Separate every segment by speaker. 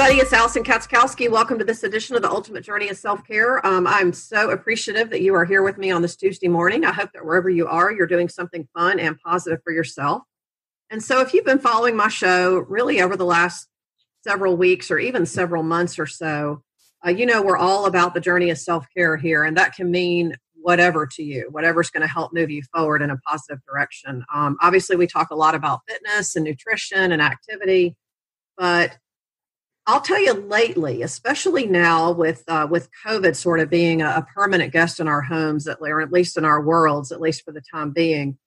Speaker 1: Everybody, it's Alison Katschkowsky. Welcome to this edition of the Ultimate Journey of Self Care. Um, I'm so appreciative that you are here with me on this Tuesday morning. I hope that wherever you are, you're doing something fun and positive for yourself. And so, if you've been following my show really over the last several weeks or even several months or so, uh, you know, we're all about the journey of self care here, and that can mean whatever to you, whatever's going to help move you forward in a positive direction. Um, obviously, we talk a lot about fitness and nutrition and activity, but I'll tell you lately, especially now with uh, with COVID sort of being a, a, permanent guest in our homes, at, or at least in our worlds, at least for the time being,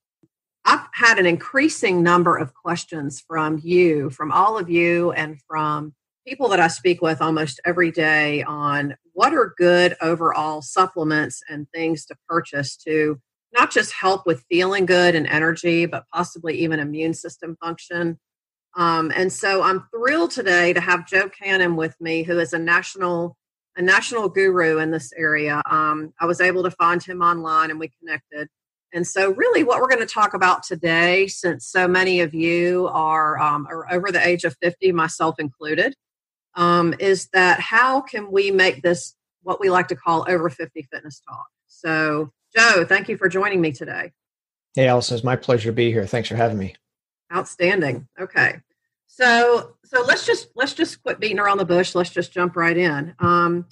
Speaker 1: I've had an increasing number of questions from you, from all of you, and from people that I speak with almost every day on what are good overall supplements and things to purchase to not just help with feeling good and energy, but possibly even immune system function um, and so I'm thrilled today to have Joe Cannon with me, who is a national a national guru in this area. Um, I was able to find him online and we connected. And so, really, what we're going to talk about today, since so many of you are, um, are over the age of 50, myself included, um, is that how can we make this what we like to call over 50 fitness talk? So, Joe, thank you for joining me today.
Speaker 2: Hey, Alison, it's my pleasure to be here. Thanks for having me.
Speaker 1: Outstanding. Okay. So so let's just let's just quit beating around the bush. Let's just jump right in. Um,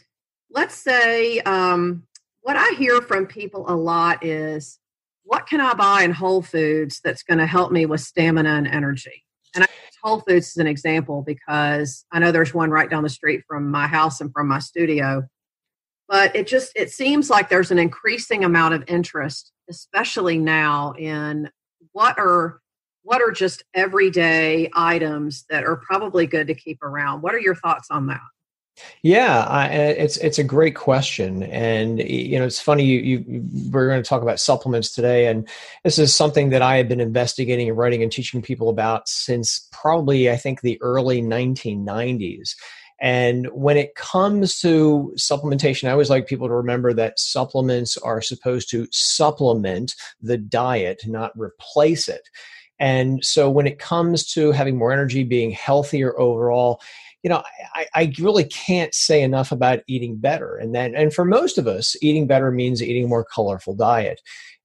Speaker 1: let's say um, what I hear from people a lot is, what can I buy in Whole Foods that's going to help me with stamina and energy? And I use Whole Foods is an example because I know there's one right down the street from my house and from my studio. But it just it seems like there's an increasing amount of interest, especially now, in what are what are just everyday items that are probably good to keep around? What are your thoughts on that?
Speaker 2: Yeah, I, eh, it's it's a great question, and you know it's funny. You, you we're going to talk about supplements today, and this is something that I have been investigating and writing and teaching people about since probably I think the early 1990s. And when it comes to supplementation, I always like people to remember that supplements are supposed to supplement the diet, not replace it. And so when it comes to having more energy, being healthier overall, you know, I, I really can't say enough about eating better. And then, and for most of us, eating better means eating a more colorful diet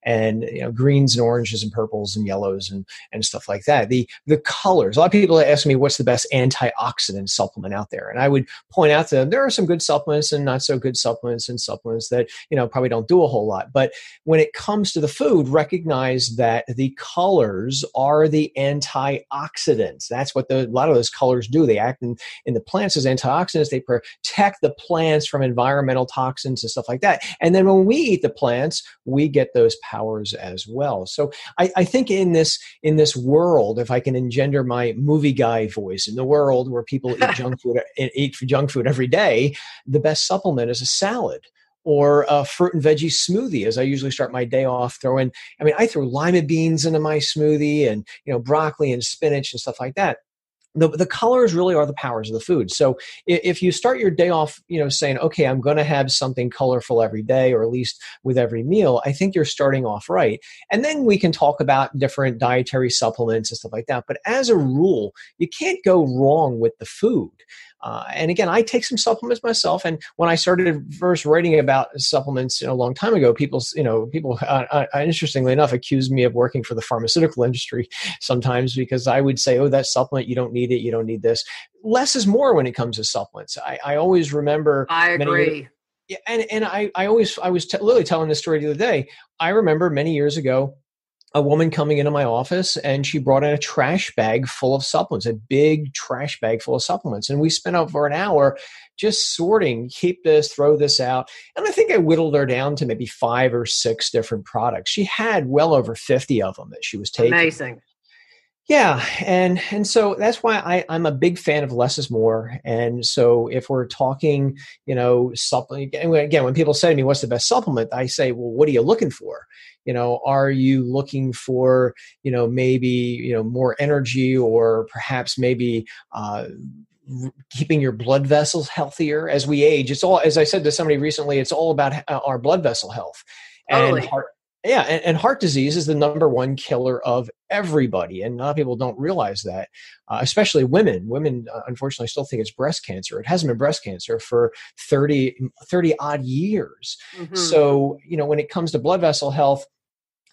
Speaker 2: and you know greens and oranges and purples and yellows and and stuff like that. The the colors a lot of people ask me what's the best antioxidant supplement out there and i would point out to them there are some good supplements and not so good supplements and supplements that you know probably don't do a whole lot. But when it comes to the food recognize that the colors are the antioxidants. That's what the, a lot of those colors do. They act in, in the plants as antioxidants. They protect the plants from environmental toxins and stuff like that. And then when we eat the plants we get those powers as well. So I, I think in this in this world, if I can engender my movie guy voice in the world where people eat junk food eh, eat junk food every day, the best supplement is a salad or a fruit and veggie smoothie as I usually start my day off throwing I mean I throw lima beans into my smoothie and you know broccoli and spinach and stuff like that the, the colors really are the powers of the food. So if you start your day off, you know, saying, okay, I'm going to have something colorful every day, or at least with every meal, I think you're starting off right. And then we can talk about different dietary supplements and stuff like that. But as a rule, you can't go wrong with the food. Uh, and again, I take some supplements myself. And when I started first writing about supplements you know, a long time ago, people, you know, people, uh, uh, uh, interestingly enough, accused me of working for the pharmaceutical industry sometimes because I would say, "Oh, that supplement, you don't need it. You don't need this." Less is more when it comes to supplements. I, I always remember.
Speaker 1: I agree.
Speaker 2: yeah, and and I I always I was t- literally telling this story the other day. I remember many years ago a woman coming into my office and she brought in a trash bag full of supplements, a big trash bag full of supplements. And we spent over an hour just sorting, keep this, throw this out. And I think I whittled her down to maybe five or six different products. She had well over 50 of them that she was taking.
Speaker 1: Amazing.
Speaker 2: Yeah, and and so that's why I, I'm a big fan of less is more. And so if we're talking, you know, supplement again, when people say to me, "What's the best supplement?" I say, "Well, what are you looking for? You know, are you looking for, you know, maybe you know more energy, or perhaps maybe." Uh, keeping your blood vessels healthier as we age it's all as i said to somebody recently it's all about uh, our blood vessel health and
Speaker 1: totally.
Speaker 2: heart Yeah, and, and, heart disease is the number one killer of everybody, and a lot of people don't realize that, uh, especially women. Women, uh, unfortunately, still think it's breast cancer. It hasn't been breast cancer for 30, 30 odd years. Mm-hmm. So, you know, when it comes to blood vessel health,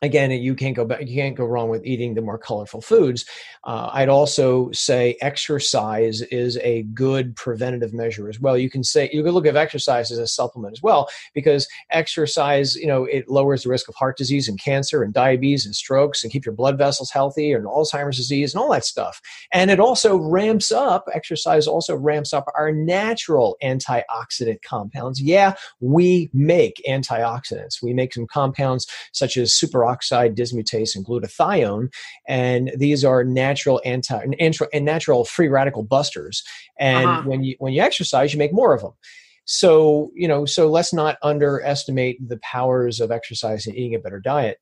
Speaker 2: again you can't go back you can't go wrong with eating the more colorful foods. Uh, i'd also say exercise is a good preventative measure as well. You can say you can look at exercise as a supplement as well because exercise you know it lowers the risk of heart disease and cancer and diabetes and strokes and keep your blood vessels healthy and alzheimer's disease and all that stuff. And it also ramps up exercise also ramps up our natural antioxidant compounds. Yeah we make antioxidants. We make some compounds such as super peroxide dismutase and glutathione and these are natural anti and natural free radical busters. And uh-huh. when you when you exercise you make more of them so you know so let's not underestimate the powers of exercise and eating a better diet.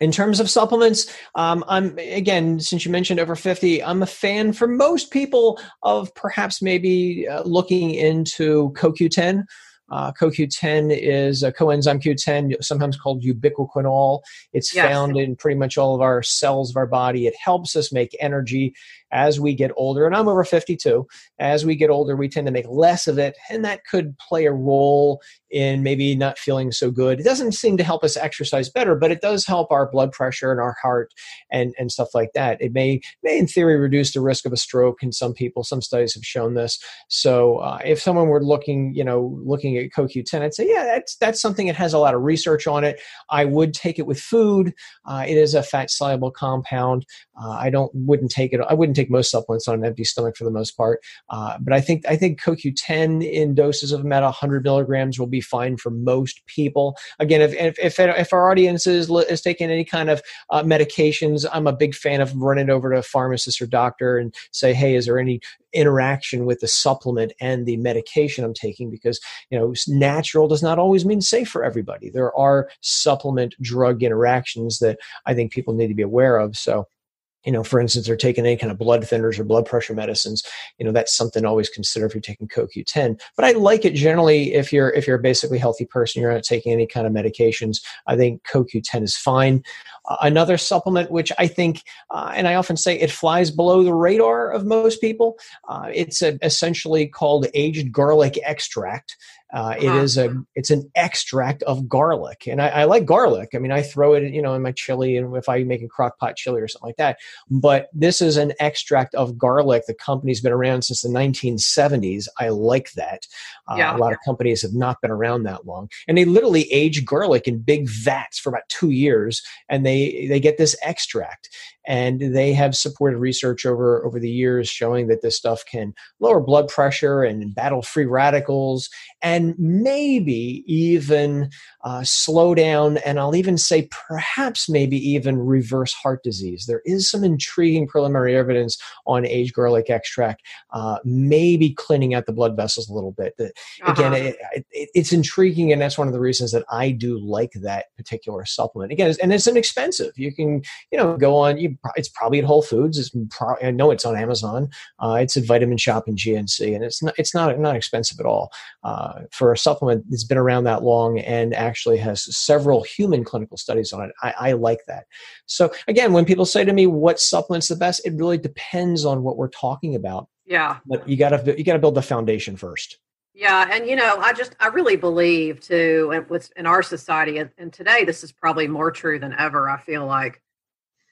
Speaker 2: In terms of supplements um, i'm again since you mentioned over 50 i'm a fan for most people of perhaps maybe uh, looking into coq10 uh, CoQ10 is a coenzyme Q10, sometimes called ubiquinol. It's yes. found in pretty much all of our cells of our body. It helps us make energy as we get older, and I'm over 52, as we get older, we tend to make less of it, and that could play a role in maybe not feeling so good. It doesn't seem to help us exercise better, but it does help our blood pressure and our heart and, and stuff like that. It may, may, in theory, reduce the risk of a stroke in some people. Some studies have shown this. So uh, if someone were looking, you know, looking at CoQ10, I'd say, yeah, that's, that's something that has a lot of research on it. I would take it with food. Uh, it is a fat soluble compound. Uh, I don't, wouldn't take it. I wouldn't take most supplements on an empty stomach for the most part. Uh, but I think I think CoQ10 in doses of about 100 milligrams will be fine for most people. Again, if if if, if our audience is, is taking any kind of uh, medications, I'm a big fan of running over to a pharmacist or doctor and say, hey, is there any interaction with the supplement and the medication I'm taking because you know natural does not always mean safe for everybody. There are supplement drug interactions that I think people need to be aware of. So you know, for instance, they're taking any kind of blood thinners or blood pressure medicines, you know, that's something to always consider if you're taking CoQ10. But I like it generally if you're if you're a basically healthy person, you're not taking any kind of medications. I think CoQ10 is fine. Uh, another supplement, which I think, uh, and I often say it flies below the radar of most people, uh, it's a, essentially called aged garlic extract. Uh, it uh-huh. is a it's an extract of garlic, and I, I, like garlic. I mean, I throw it you know in my chili, and if I make a crock pot chili or something like that. But this is an extract of garlic. The company's been around since the 1970s. I like that. Uh, yeah. A lot of companies have not been around that long, and they literally age garlic in big vats for about two years, and they they get this extract and they have supported research over over the years showing that this stuff can lower blood pressure and battle free radicals and maybe even uh, slow down and i'll even say perhaps maybe even reverse heart disease. There is some intriguing preliminary evidence on aged garlic extract uh, maybe cleaning out the blood vessels a little bit. Uh-huh. again it, it, it's intriguing and that's one of the reasons that i do like that particular supplement. Again and it's inexpensive. You can you know go on you it's probably at Whole Foods. It's pro- I know it's on Amazon. Uh, it's at Vitamin Shoppe and GNC, and it's not it's not not expensive at all uh, for a supplement that's been around that long and actually has several human clinical studies on it. I, I like that. So again, when people say to me, "What supplement's the best?" It really depends on what we're talking about.
Speaker 1: Yeah,
Speaker 2: but you got to you got to build the foundation first.
Speaker 1: Yeah, and you know, I just I really believe too, and what's in our society, and today this is probably more true than ever. I feel like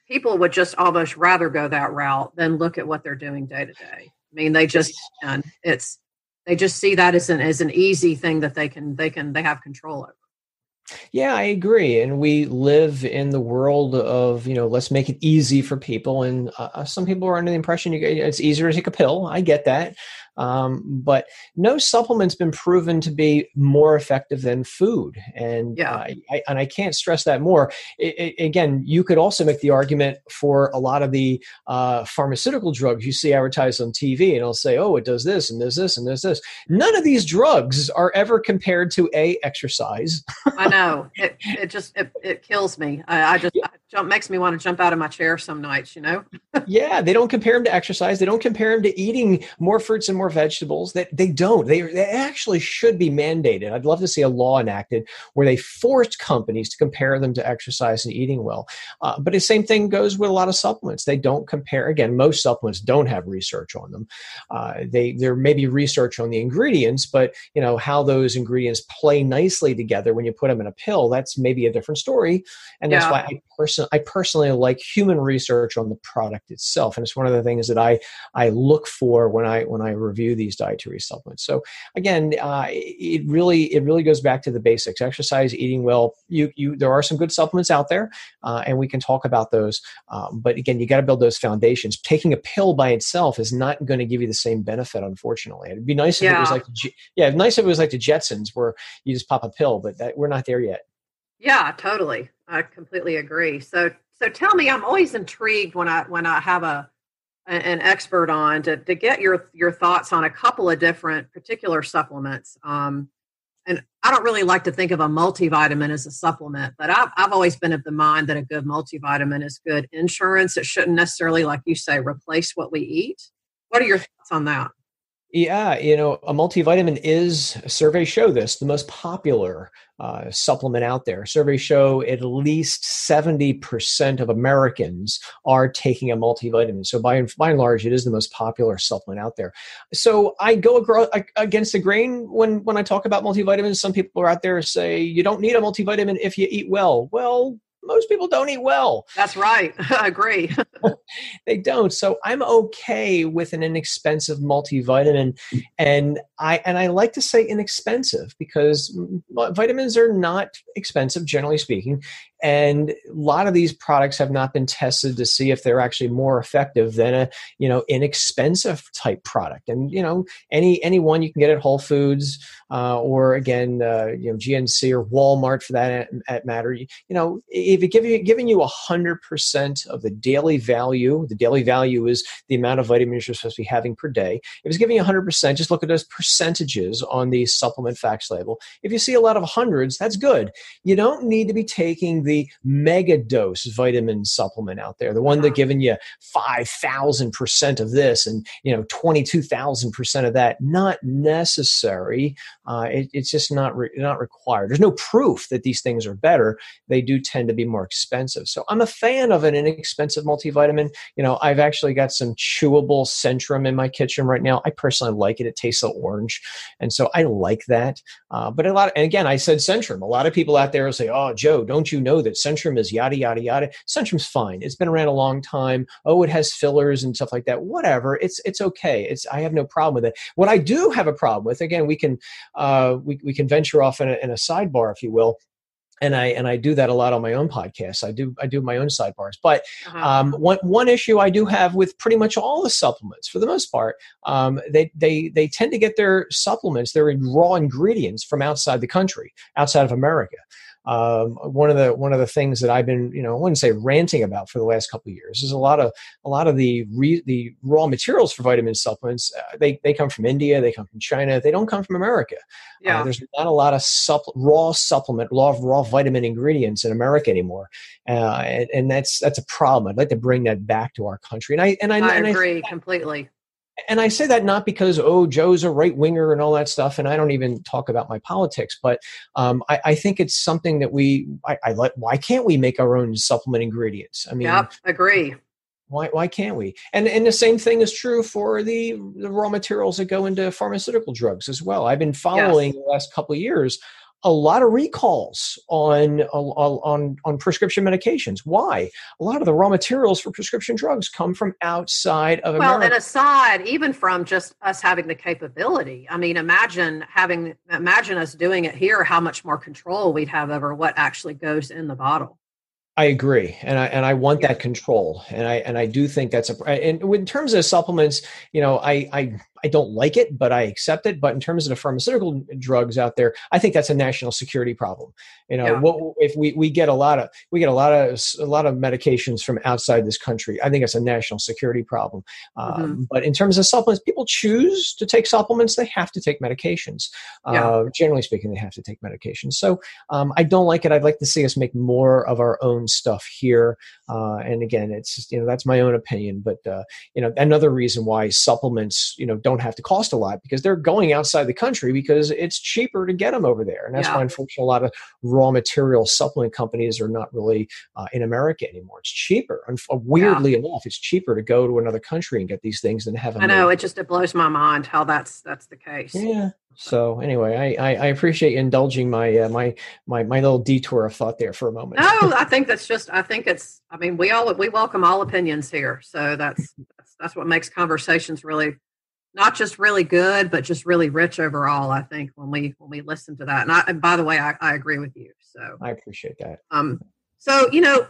Speaker 1: people would just almost rather go that route than look at what they're doing day to day. I mean, they just and it's they just see that as an as an easy thing that they can they can they have control over.
Speaker 2: Yeah, I agree. And we live in the world of, you know, let's make it easy for people. And uh, some people are under the impression you, it's easier to take a pill. I get that. Um, but no supplement's been proven to be more effective than food, and yeah, uh, I, and I can't stress that more. It, it, again, you could also make the argument for a lot of the uh, pharmaceutical drugs you see advertised on TV, and it'll say, "Oh, it does this and does this and does this." None of these drugs are ever compared to a exercise.
Speaker 1: I know it. It just it, it kills me. I, I just I, jump makes me want to jump out of my chair some nights, you know?
Speaker 2: yeah, they don't compare them to exercise. They don't compare them to eating more fruits and more vegetables. That they, don't. They, they actually should be mandated. I'd love to see a law enacted where they forced companies to compare them to exercise and eating well. Uh, but the same thing goes with a lot of supplements. They don't compare. Again, most supplements don't have research on them. Uh, they there may be research on the ingredients, but you know how those ingredients play nicely together when you put them in a pill. That's maybe a different story, and that's yeah. why I person I personally like human research on the product itself, and it's one of the things that I I look for when I when I review these dietary supplements. So again, uh, it really it really goes back to the basics: exercise, eating well. You you there are some good supplements out there, uh, and we can talk about those. Um, but again, you got to build those foundations. Taking a pill by itself is not going to give you the same benefit, unfortunately. It'd be nice yeah. if it was like yeah, nice if it was like the Jetsons, where you just pop a pill, but that, we're not there yet.
Speaker 1: Yeah, totally. I completely agree. So so tell me, I'm always intrigued when I when I have a an expert on to, to get your your thoughts on a couple of different particular supplements. Um, and I don't really like to think of a multivitamin as a supplement, but I've, I've always been of the mind that a good multivitamin is good insurance. It shouldn't necessarily, like you say, replace what we eat. What are your thoughts on that?
Speaker 2: Yeah, you know, a multivitamin is, surveys show this, the most popular uh, supplement out there. Surveys show at least 70% of Americans are taking a multivitamin. So, by, by and large, it is the most popular supplement out there. So, I go against the grain when, when I talk about multivitamins. Some people are out there say you don't need a multivitamin if you eat well. Well, most people don't eat well.
Speaker 1: That's right. I agree.
Speaker 2: they don't. So I'm okay with an inexpensive multivitamin and I and I like to say inexpensive because vitamins are not expensive generally speaking and a lot of these products have not been tested to see if they're actually more effective than a you know inexpensive type product and you know any any one you can get at whole foods uh, or again uh, you know gnc or walmart for that at, at matter you, you, know if it give you giving you 100% of the daily value the daily value is the amount of vitamins you're supposed to be having per day if it's giving you 100% just look at those percentages on the supplement facts label if you see a lot of hundreds that's good you don't need to be taking the mega dose vitamin supplement out there, the one that giving you 5,000% of this and, you know, 22,000% of that. Not necessary. Uh, it, it's just not, re- not required. There's no proof that these things are better. They do tend to be more expensive. So I'm a fan of an inexpensive multivitamin. You know, I've actually got some chewable Centrum in my kitchen right now. I personally like it. It tastes like orange. And so I like that. Uh, but a lot, of, and again, I said Centrum. A lot of people out there will say, oh, Joe, don't you know that Centrum is yada, yada, yada. Centrum's fine. It's been around a long time. Oh, it has fillers and stuff like that. Whatever. It's, it's okay. It's, I have no problem with it. What I do have a problem with, again, we can, we, we can venture off in a, in a sidebar, if you will and I and I do that a lot on my own podcast. I do I do my own sidebars. But uh-huh. um, one one issue I do have with pretty much all the supplements, for the most part, um, they they they tend to get their supplements, their raw ingredients from outside the country, outside of America. Um, one of the one of the things that I've been you know I wouldn't say ranting about for the last couple of years is a lot of a lot of the re, the raw materials for vitamin supplements uh, they they come from India they come from China they don't come from America. Uh, yeah. Uh, there's not a lot of supp- raw supplement raw raw vitamin ingredients in America anymore, uh, and, and, that's that's a problem. I'd like to bring that back to our country. And I and I,
Speaker 1: I
Speaker 2: and
Speaker 1: agree I, completely
Speaker 2: and I say that not because oh Joe's a right winger and all that stuff, and I don't even talk about my politics, but um, I, I, think it's something that we I, I, let. Why can't we make our own supplement ingredients? I mean,
Speaker 1: yep, agree.
Speaker 2: Why why can't we? And and the same thing is true for the the raw materials that go into pharmaceutical drugs as well. I've been following yes. the last couple of years a lot of recalls on on on prescription medications. Why? A lot of the raw materials for prescription drugs come from outside of
Speaker 1: well,
Speaker 2: America.
Speaker 1: and aside even from just us having the capability. I mean, imagine having imagine us doing it here. How much more control we'd have over what actually goes in the bottle.
Speaker 2: I agree, and I and I want that control, and I and I do think that's a. And in terms of supplements, you know, I I I don't like it, but I accept it. But in terms of the pharmaceutical drugs out there, I think that's a national security problem. You know, yeah. what, if we, we get a lot of we get a lot of a lot of medications from outside this country, I think it's a national security problem. Mm-hmm. Um, but in terms of supplements, people choose to take supplements; they have to take medications. Yeah. Uh, generally speaking, they have to take medications. So um, I don't like it. I'd like to see us make more of our own stuff here. Uh, and again, it's you know that's my own opinion, but uh, you know another reason why supplements you know don't have to cost a lot because they're going outside the country because it's cheaper to get them over there, and that's yeah. why unfortunately a lot of raw material supplement companies are not really uh, in America anymore. It's cheaper. And uh, weirdly yeah. enough, it's cheaper to go to another country and get these things than have them.
Speaker 1: I know made. it just it blows my mind how that's that's the case.
Speaker 2: Yeah. So anyway, I, I, I appreciate you indulging my uh, my my my little detour of thought there for a moment.
Speaker 1: No, I think that's just I think it's I mean we all we welcome all opinions here, so that's that's, that's what makes conversations really not just really good, but just really rich overall. I think when we when we listen to that, and, I, and by the way, I, I agree with you. So
Speaker 2: I appreciate that.
Speaker 1: Um, so you know,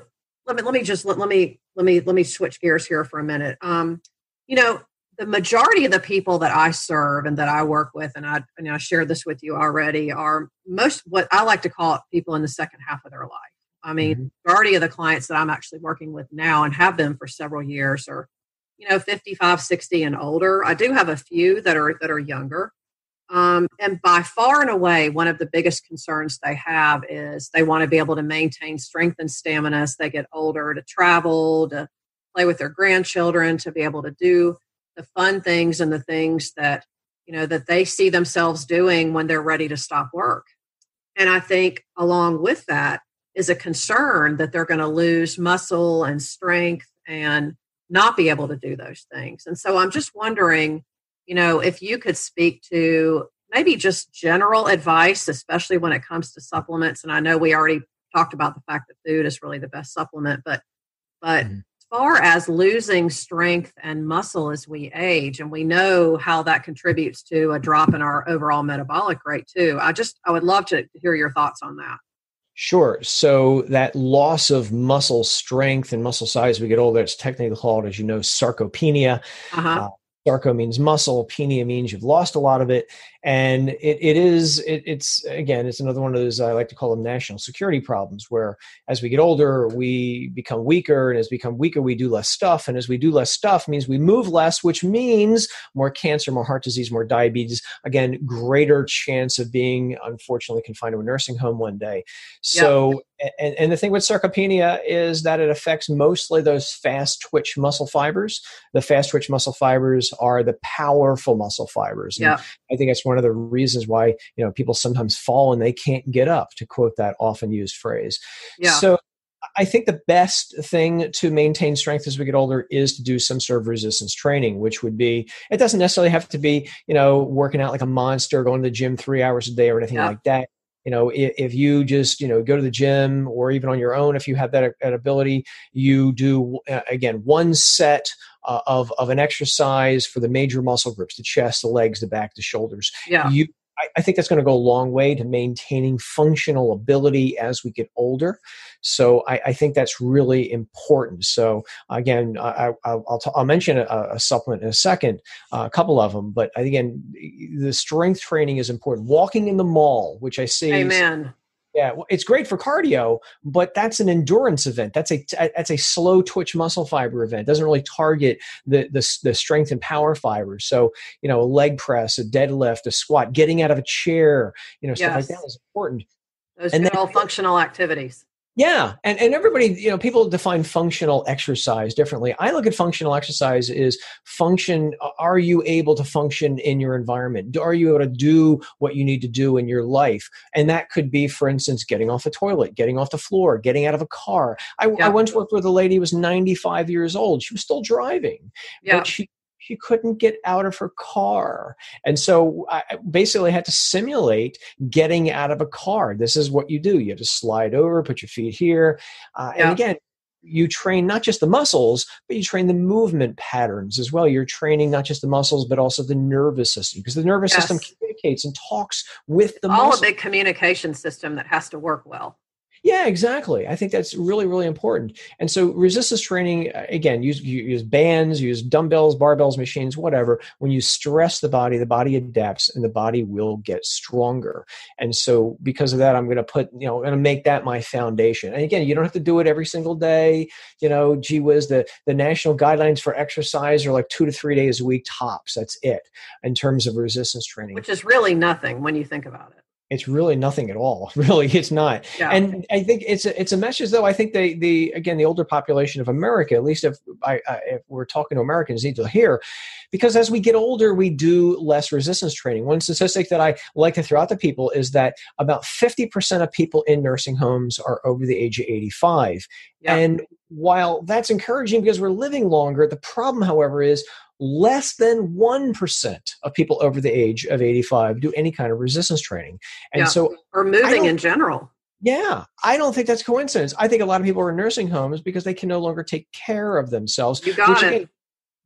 Speaker 1: let me let me just let, let me let me let me switch gears here for a minute. Um, you know, the majority of the people that I serve and that I work with, and I and I shared this with you already, are most what I like to call it people in the second half of their life. I mean, mm-hmm. majority of the clients that I'm actually working with now and have been for several years are you know 55 60 and older. I do have a few that are that are younger. Um, and by far and away one of the biggest concerns they have is they want to be able to maintain strength and stamina as they get older to travel to play with their grandchildren to be able to do the fun things and the things that you know that they see themselves doing when they're ready to stop work. And i think along with that is a concern that they're going to lose muscle and strength and not be able to do those things. And so I'm just wondering, you know, if you could speak to maybe just general advice, especially when it comes to supplements. And I know we already talked about the fact that food is really the best supplement, but but mm-hmm. as far as losing strength and muscle as we age, and we know how that contributes to a drop in our overall metabolic rate too. I just I would love to hear your thoughts on that.
Speaker 2: Sure. So that loss of muscle strength and muscle size we get older, it's technically called, as you know, sarcopenia. Uh-huh. Uh, sarco means muscle, penia means you've lost a lot of it and it, it is it, it's again it's another one of those i like to call them national security problems where as we get older we become weaker and as we become weaker we do less stuff. And as we do less stuff means we move less which means more cancer more heart disease more diabetes. Again greater chance of being unfortunately confined to a nursing home one day. So and, and the thing with sarcopenia is that it affects mostly those fast twitch muscle fibers. The fast twitch muscle fibers are the powerful muscle fibers.
Speaker 1: Yeah.
Speaker 2: i think it's one of the reasons why you know people sometimes fall and they can't get up to quote that often used phrase
Speaker 1: yeah.
Speaker 2: so I think the best thing to maintain strength as we get older is to do some sort of resistance training, which would be, it doesn't necessarily have to be, you know, working out like a monster, going to the gym three hours a day or anything yeah. like that. You know, if, if, you just, you know, go to the gym or even on your own, if you have that, that ability, you do, uh, again, one set uh, of of an exercise for the major muscle groups the chest the legs the back the shoulders
Speaker 1: yeah
Speaker 2: you I, think that's going to go a long way to maintaining functional ability as we get older. So I, I think that's really important. So again, I, will t- I'll mention a, a, supplement in a second, uh, a couple of them. But again, the strength training is important. Walking in the mall, which I see,
Speaker 1: Amen.
Speaker 2: Yeah, well, it's great for cardio, but that's an endurance event. That's a that's a slow twitch muscle fiber event. It doesn't really target the, the the strength and power fibers. So you know, a leg press, a deadlift, a squat, getting out of a chair, you know, stuff yes. like that is important.
Speaker 1: Those and all functional activities.
Speaker 2: Yeah, and and everybody, you know, people define functional exercise differently. I look at functional exercise is function. Are you able to function in your environment? Are you able to do what you need to do in your life? And that could be, for instance, getting off the toilet, getting off the floor, getting out of a car. I, yeah. I once worked with a lady who was 95 years old. She was still driving,
Speaker 1: yeah.
Speaker 2: but she she couldn't get out of her car. And so I basically had to simulate getting out of a car. This is what you do. You have to slide over, put your feet here. Uh, yeah. And again, you train not just the muscles, but you train the movement patterns as well. You're training not just the muscles, but also the nervous system because the nervous yes. system communicates and talks with the
Speaker 1: all
Speaker 2: muscle.
Speaker 1: a big communication system that has to work well.
Speaker 2: Yeah, exactly. I think that's really, really important. And so, resistance training uh, again, use use bands, use dumbbells, barbells, machines, whatever. When you stress the body, the body adapts, and the body will get stronger. And so, because of that, I'm going to put, you know, I'm going to make that my foundation. And again, you don't have to do it every single day. You know, gee whiz, the the national guidelines for exercise are like two to three days a week tops. That's it in terms of resistance training,
Speaker 1: which is really nothing when you think about it
Speaker 2: it's really nothing at all really it's not yeah. and i think it's a, it's a message though i think they the again the older population of america at least if I, I, if we're talking to americans need to hear because as we get older we do less resistance training one statistic that i like to throw out to people is that about 50% of people in nursing homes are over the age of 85 yeah. and while that's encouraging because we're living longer the problem however is less than 1% of people over the age of 85 do any kind of resistance training. And yeah. so,
Speaker 1: or moving in general.
Speaker 2: Yeah, I don't think that's coincidence. I think a lot of people are in nursing homes because they can no longer take care of themselves.
Speaker 1: You got it. Again,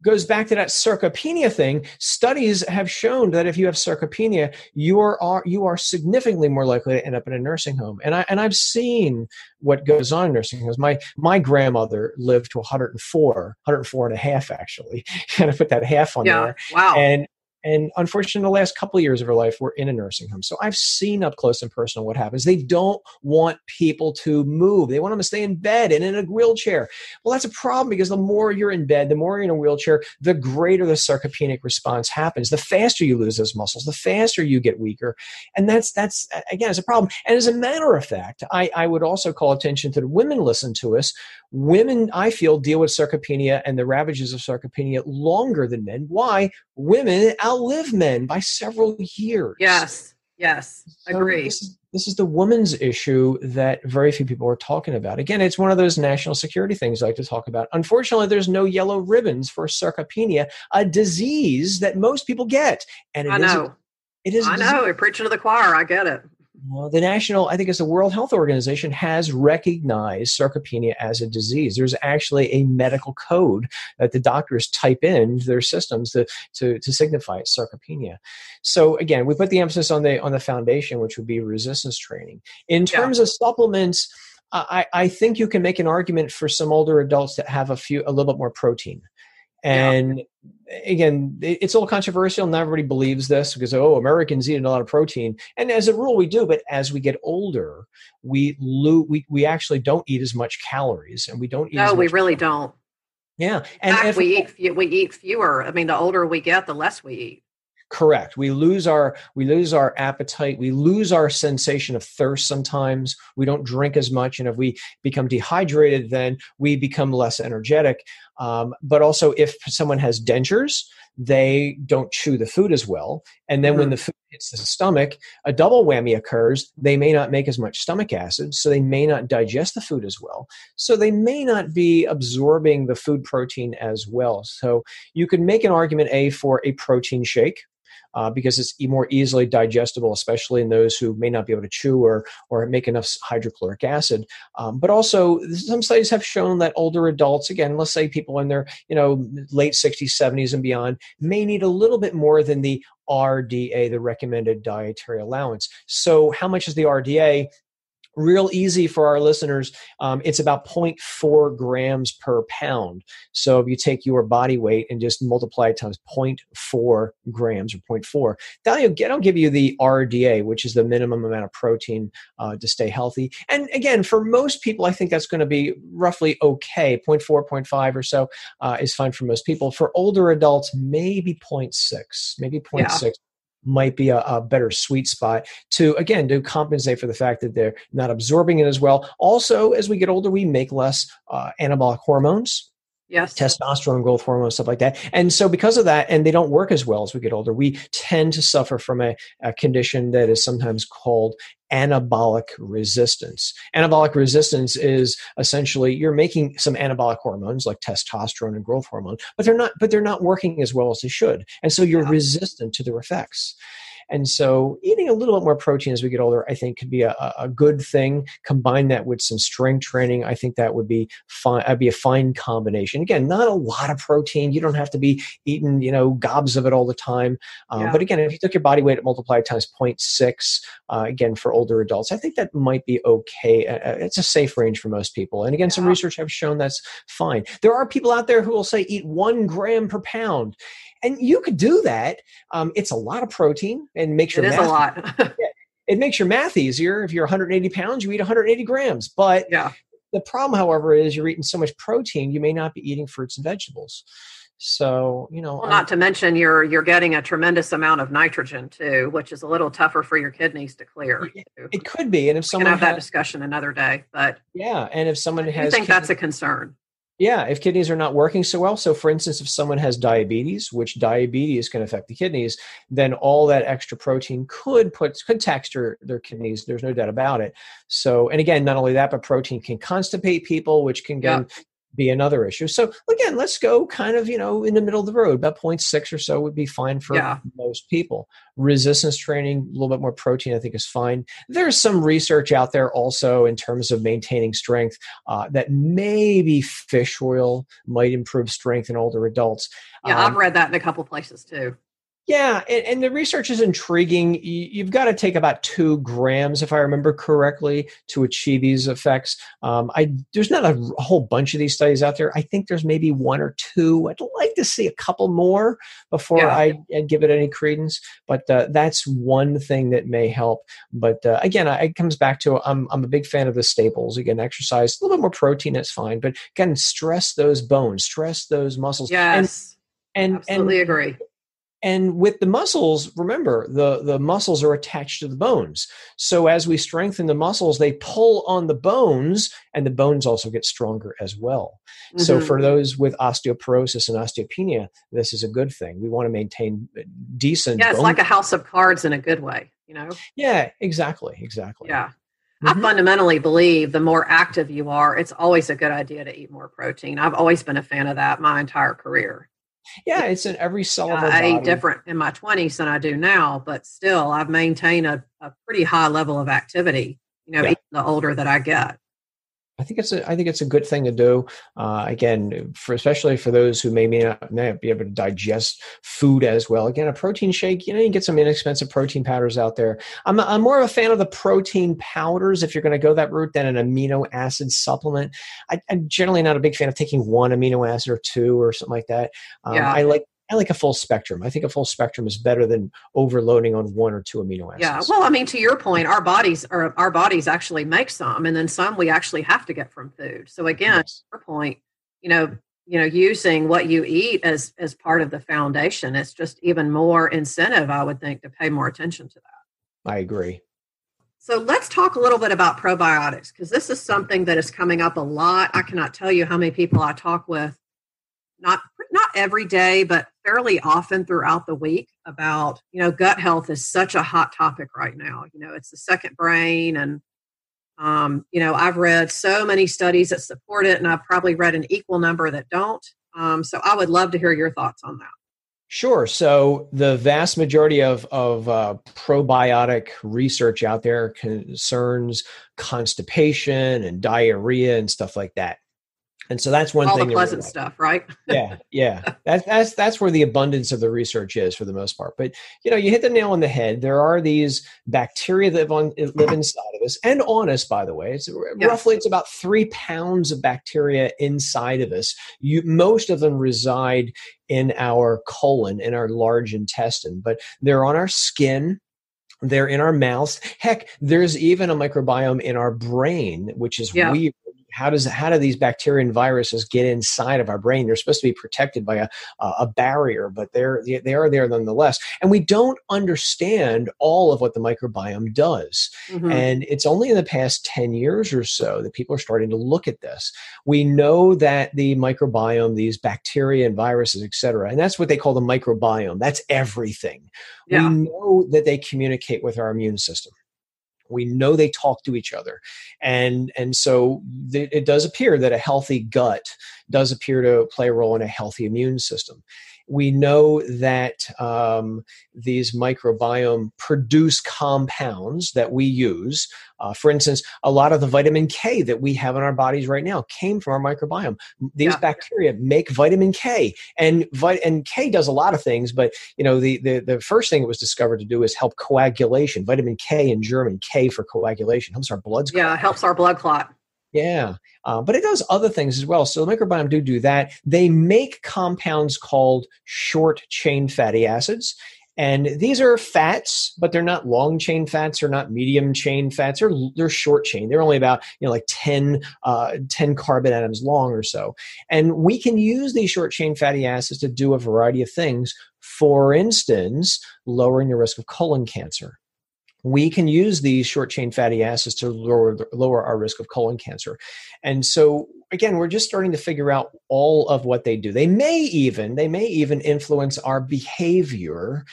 Speaker 2: goes back to that sarcopenia thing. Studies have shown that if you have sarcopenia, you are you are significantly more likely to end up in a nursing home. And I and I've seen what goes on in nursing homes. My my grandmother lived to 104, 104 and a half actually. and I put that half on
Speaker 1: yeah.
Speaker 2: there.
Speaker 1: Wow.
Speaker 2: And and unfortunately, the last couple of years of her life were in a nursing home. So I've seen up close and personal what happens. They don't want people to move. They want them to stay in bed and in a wheelchair. Well, that's a problem because the more you're in bed, the more you're in a wheelchair, the greater the sarcopenic response happens. The faster you lose those muscles, the faster you get weaker. And that's that's again it's a problem. And as a matter of fact, I, I would also call attention to the women listen to us. Women, I feel, deal with sarcopenia and the ravages of sarcopenia longer than men. Why? Women outlive men by several years.
Speaker 1: Yes, yes, so agree.
Speaker 2: This is, this is the woman's issue that very few people are talking about. Again, it's one of those national security things I like to talk about. Unfortunately, there's no yellow ribbons for sarcopenia, a disease that most people get.
Speaker 1: And it I know.
Speaker 2: It is.
Speaker 1: I know. You're preaching to the choir. I get it.
Speaker 2: Well, the national, I think it's the World Health Organization has recognized sarcopenia as a disease. There's actually a medical code that the doctors type in their systems to, to, to signify sarcopenia. So again, we put the emphasis on the on the foundation, which would be resistance training. In terms yeah. of supplements, I, I think you can make an argument for some older adults that have a few a little bit more protein. And yeah. again, it's a little controversial. Not everybody believes this because oh, Americans eat a lot of protein, and as a rule, we do. But as we get older, we lo- we we actually don't eat as much calories, and we don't eat.
Speaker 1: No, we really don't.
Speaker 2: Yeah,
Speaker 1: and fact, if, we eat we eat fewer. I mean, the older we get, the less we eat
Speaker 2: correct. We lose our we lose our appetite. We lose our sensation of thirst sometimes. We don't drink as much. And if we become dehydrated then we become less energetic. Um, but also if someone has dentures they don't chew the food as well. And then mm-hmm. when the food hits the stomach a double whammy occurs. They may not make as much stomach acid so they may not digest the food as well. So they may not be absorbing the food protein as well. So you could make an argument a for a protein shake uh, because it's more easily digestible, especially in those who may not be able to chew or or make enough hydrochloric acid. Um, but also, some studies have shown that older adults, again, let's say people in their you know late 60s, 70s, and beyond, may need a little bit more than the RDA, the recommended dietary allowance. So, how much is the RDA? Real easy for our listeners. Um, it's about 0.4 grams per pound. So if you take your body weight and just multiply it times 0.4 grams or 0.4, that'll, that'll give you the RDA, which is the minimum amount of protein uh, to stay healthy. And again, for most people, I think that's going to be roughly okay. 0.4, 0.5 or so uh, is fine for most people. For older adults, maybe 0.6, maybe 0.6. Yeah might be a, a, better sweet spot to again to compensate for the fact that they're not absorbing it as well. Also as we get older we make less uh, anabolic hormones
Speaker 1: yes.
Speaker 2: testosterone growth hormone, stuff like that. And so because of that and they don't work as well as we get older we tend to suffer from a, a condition that is sometimes called anabolic resistance. Anabolic resistance is essentially you're making some anabolic hormones like testosterone and growth hormone but they're not but they're not working as well as they should. And so you're yeah. resistant to their effects And so eating a little bit more protein as we get older, I think could be a, a good thing. Combine that with some strength training. I think that would be fine. I'd be a fine combination. Again, not a lot of protein. You don't have to be eating, you know, gobs of it all the time. Um, yeah. But again, if you took your body weight at multiplied times 0.6, uh, again, for older adults, I think that might be okay. Uh, it's a safe range for most people. And again, some research have shown that's fine. There are people out there who will say eat one gram per pound. And you could do that. Um, it's a lot of protein and makes your
Speaker 1: it is
Speaker 2: math,
Speaker 1: a lot.
Speaker 2: it makes your math easier. If you're 180 pounds, you eat 180 grams. But
Speaker 1: yeah.
Speaker 2: the problem, however, is you're eating so much protein, you may not be eating fruits and vegetables. So you know,
Speaker 1: well, not to mention you're you're getting a tremendous amount of nitrogen too, which is a little tougher for your kidneys to clear.
Speaker 2: It, it could be, and if someone
Speaker 1: have has, that discussion another day, but
Speaker 2: yeah, and if someone has,
Speaker 1: I think kidney, that's a concern.
Speaker 2: Yeah, if kidneys are not working so well. So, for instance, if someone has diabetes, which diabetes can affect the kidneys, then all that extra protein could put could tax their, their kidneys. There's no doubt about it. So, and again, not only that, but protein can constipate people, which can yeah be another issue. So again, let's go kind of, you know, in the middle of the road. About 0.6 or so would be fine for yeah. most people. Resistance training, a little bit more protein, I think is fine. There's some research out there also in terms of maintaining strength uh, that maybe fish oil might improve strength in older adults.
Speaker 1: Yeah, um, I've read that in a couple places too.
Speaker 2: Yeah, and, and, the research is intriguing. You've got to take about two grams, if I remember correctly, to achieve these effects. Um, I there's not a, whole bunch of these studies out there. I think there's maybe one or two. I'd like to see a couple more before yeah. I, I, give it any credence. But uh, that's one thing that may help. But uh, again, I, it comes back to I'm I'm a big fan of the staples. Again, exercise, a little bit more protein, that's fine. But again, stress those bones, stress those muscles.
Speaker 1: Yes, and, and absolutely and, agree
Speaker 2: and with the muscles, remember the, the muscles are attached to the bones. So as we strengthen the muscles, they pull on the bones, and the bones also get stronger as well. Mm-hmm. So for those with osteoporosis and osteopenia, this is a good thing. We want to maintain decent.
Speaker 1: Yeah, it's like a house of cards in a good way, you know?
Speaker 2: Yeah, exactly, exactly.
Speaker 1: Yeah. Mm-hmm. I fundamentally believe the more active you are, it's always a good idea to eat more protein. I've always been a fan of that my entire career.
Speaker 2: Yeah, it's in every cell of our
Speaker 1: I
Speaker 2: body.
Speaker 1: ate different in my 20s than I do now, but still, I've maintained a, a pretty high level of activity, you know, yeah. the older that I get.
Speaker 2: I think it's a I think it's a good thing to do. Uh, again, for especially for those who may, may not, may not be able to digest food as well. Again, a protein shake. You know, you get some inexpensive protein powders out there. I'm I'm more of a fan of the protein powders if you're going to go that route than an amino acid supplement. I, am generally not a big fan of taking one amino acid or two or something like that. Um, yeah. I like I like a full spectrum. I think a full spectrum is better than overloading on one or two amino acids.
Speaker 1: Yeah. Well, I mean, to your point, our bodies are our bodies actually make some, and then some we actually have to get from food. So again, yes. your point, you know, you know, using what you eat as as part of the foundation, it's just even more incentive, I would think, to pay more attention to that.
Speaker 2: I agree.
Speaker 1: So let's talk a little bit about probiotics because this is something that is coming up a lot. I cannot tell you how many people I talk with not not every day, but fairly often throughout the week about you know gut health is such a hot topic right now. You know, it's the second brain, and um, you know I've read so many studies that support it, and I've probably read an equal number that don't. Um, so I would love to hear your thoughts on that.
Speaker 2: Sure. So the vast majority of of uh, probiotic research out there concerns constipation and diarrhea and stuff like that. And so that's one
Speaker 1: All
Speaker 2: thing.
Speaker 1: the pleasant stuff, right?
Speaker 2: yeah, yeah. That's that's that's where the abundance of the research is for the most part. But you know, you hit the nail on the head. There are these bacteria that live on eh, live inside of us and on us. By the way, it's yes. roughly it's about three pounds of bacteria inside of us. You most of them reside in our colon, in our large intestine, but they're on our skin they're in our mouths. Heck, there's even a microbiome in our brain, which is yeah. weird how does how do these bacteria and viruses get inside of our brain? They're supposed to be protected by a, a barrier but they're they are there nonetheless. And we don't understand all of what the microbiome does. Mm-hmm. and it's only in the past 10 years or so that people are starting to look at this. We know that the microbiome these bacteria and viruses etc and that's what they call the microbiome. That's everything. Yeah. we know that they communicate with our immune system we know they talk to each other. And and so th- it does appear that a healthy gut does appear to play a role in a healthy immune system we know that um, these microbiome produce compounds that we use. Uh, for instance, a lot of the vitamin K that we have in our bodies right now came from our microbiome. These yeah. bacteria make vitamin K, and vit- and K does a lot of things. But you know, the, the the first thing it was discovered to do is help coagulation. Vitamin K in German, K for coagulation, helps our blood.
Speaker 1: Yeah, helps our blood clot.
Speaker 2: Yeah, uh, but it does other things as well. So the microbiome do do that. They make compounds called short chain fatty acids. And these are fats, but they're not long chain fats or not medium chain fats. They're, they're short chain. They're only about, you know, like 10, uh, 10 carbon atoms long or so. And we can use these short chain fatty acids to do a variety of things. For instance, lowering your risk of colon cancer we can use these short chain fatty acids to lower lower our risk of colon cancer. And so again, we're just starting to figure out all of what they do. They may even they may even influence our behavior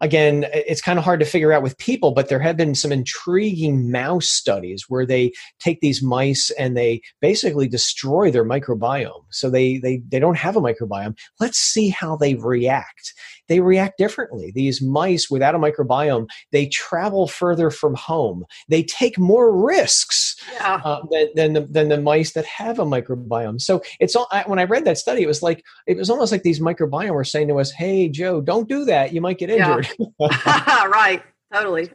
Speaker 2: again, it's kind of hard to figure out with people, but there have been some intriguing mouse studies where they take these mice and they basically destroy their microbiome. So they they they don't have a microbiome. Let's see how they react. They react differently. These mice without a microbiome, they travel further from home. They take more risks yeah. uh, than than the, than the mice that have a microbiome. So it's all. I, when I read that study, it was like it was almost like these microbiome were saying to us, "Hey, Joe, don't do that. You might get injured." Yeah.
Speaker 1: right. Totally.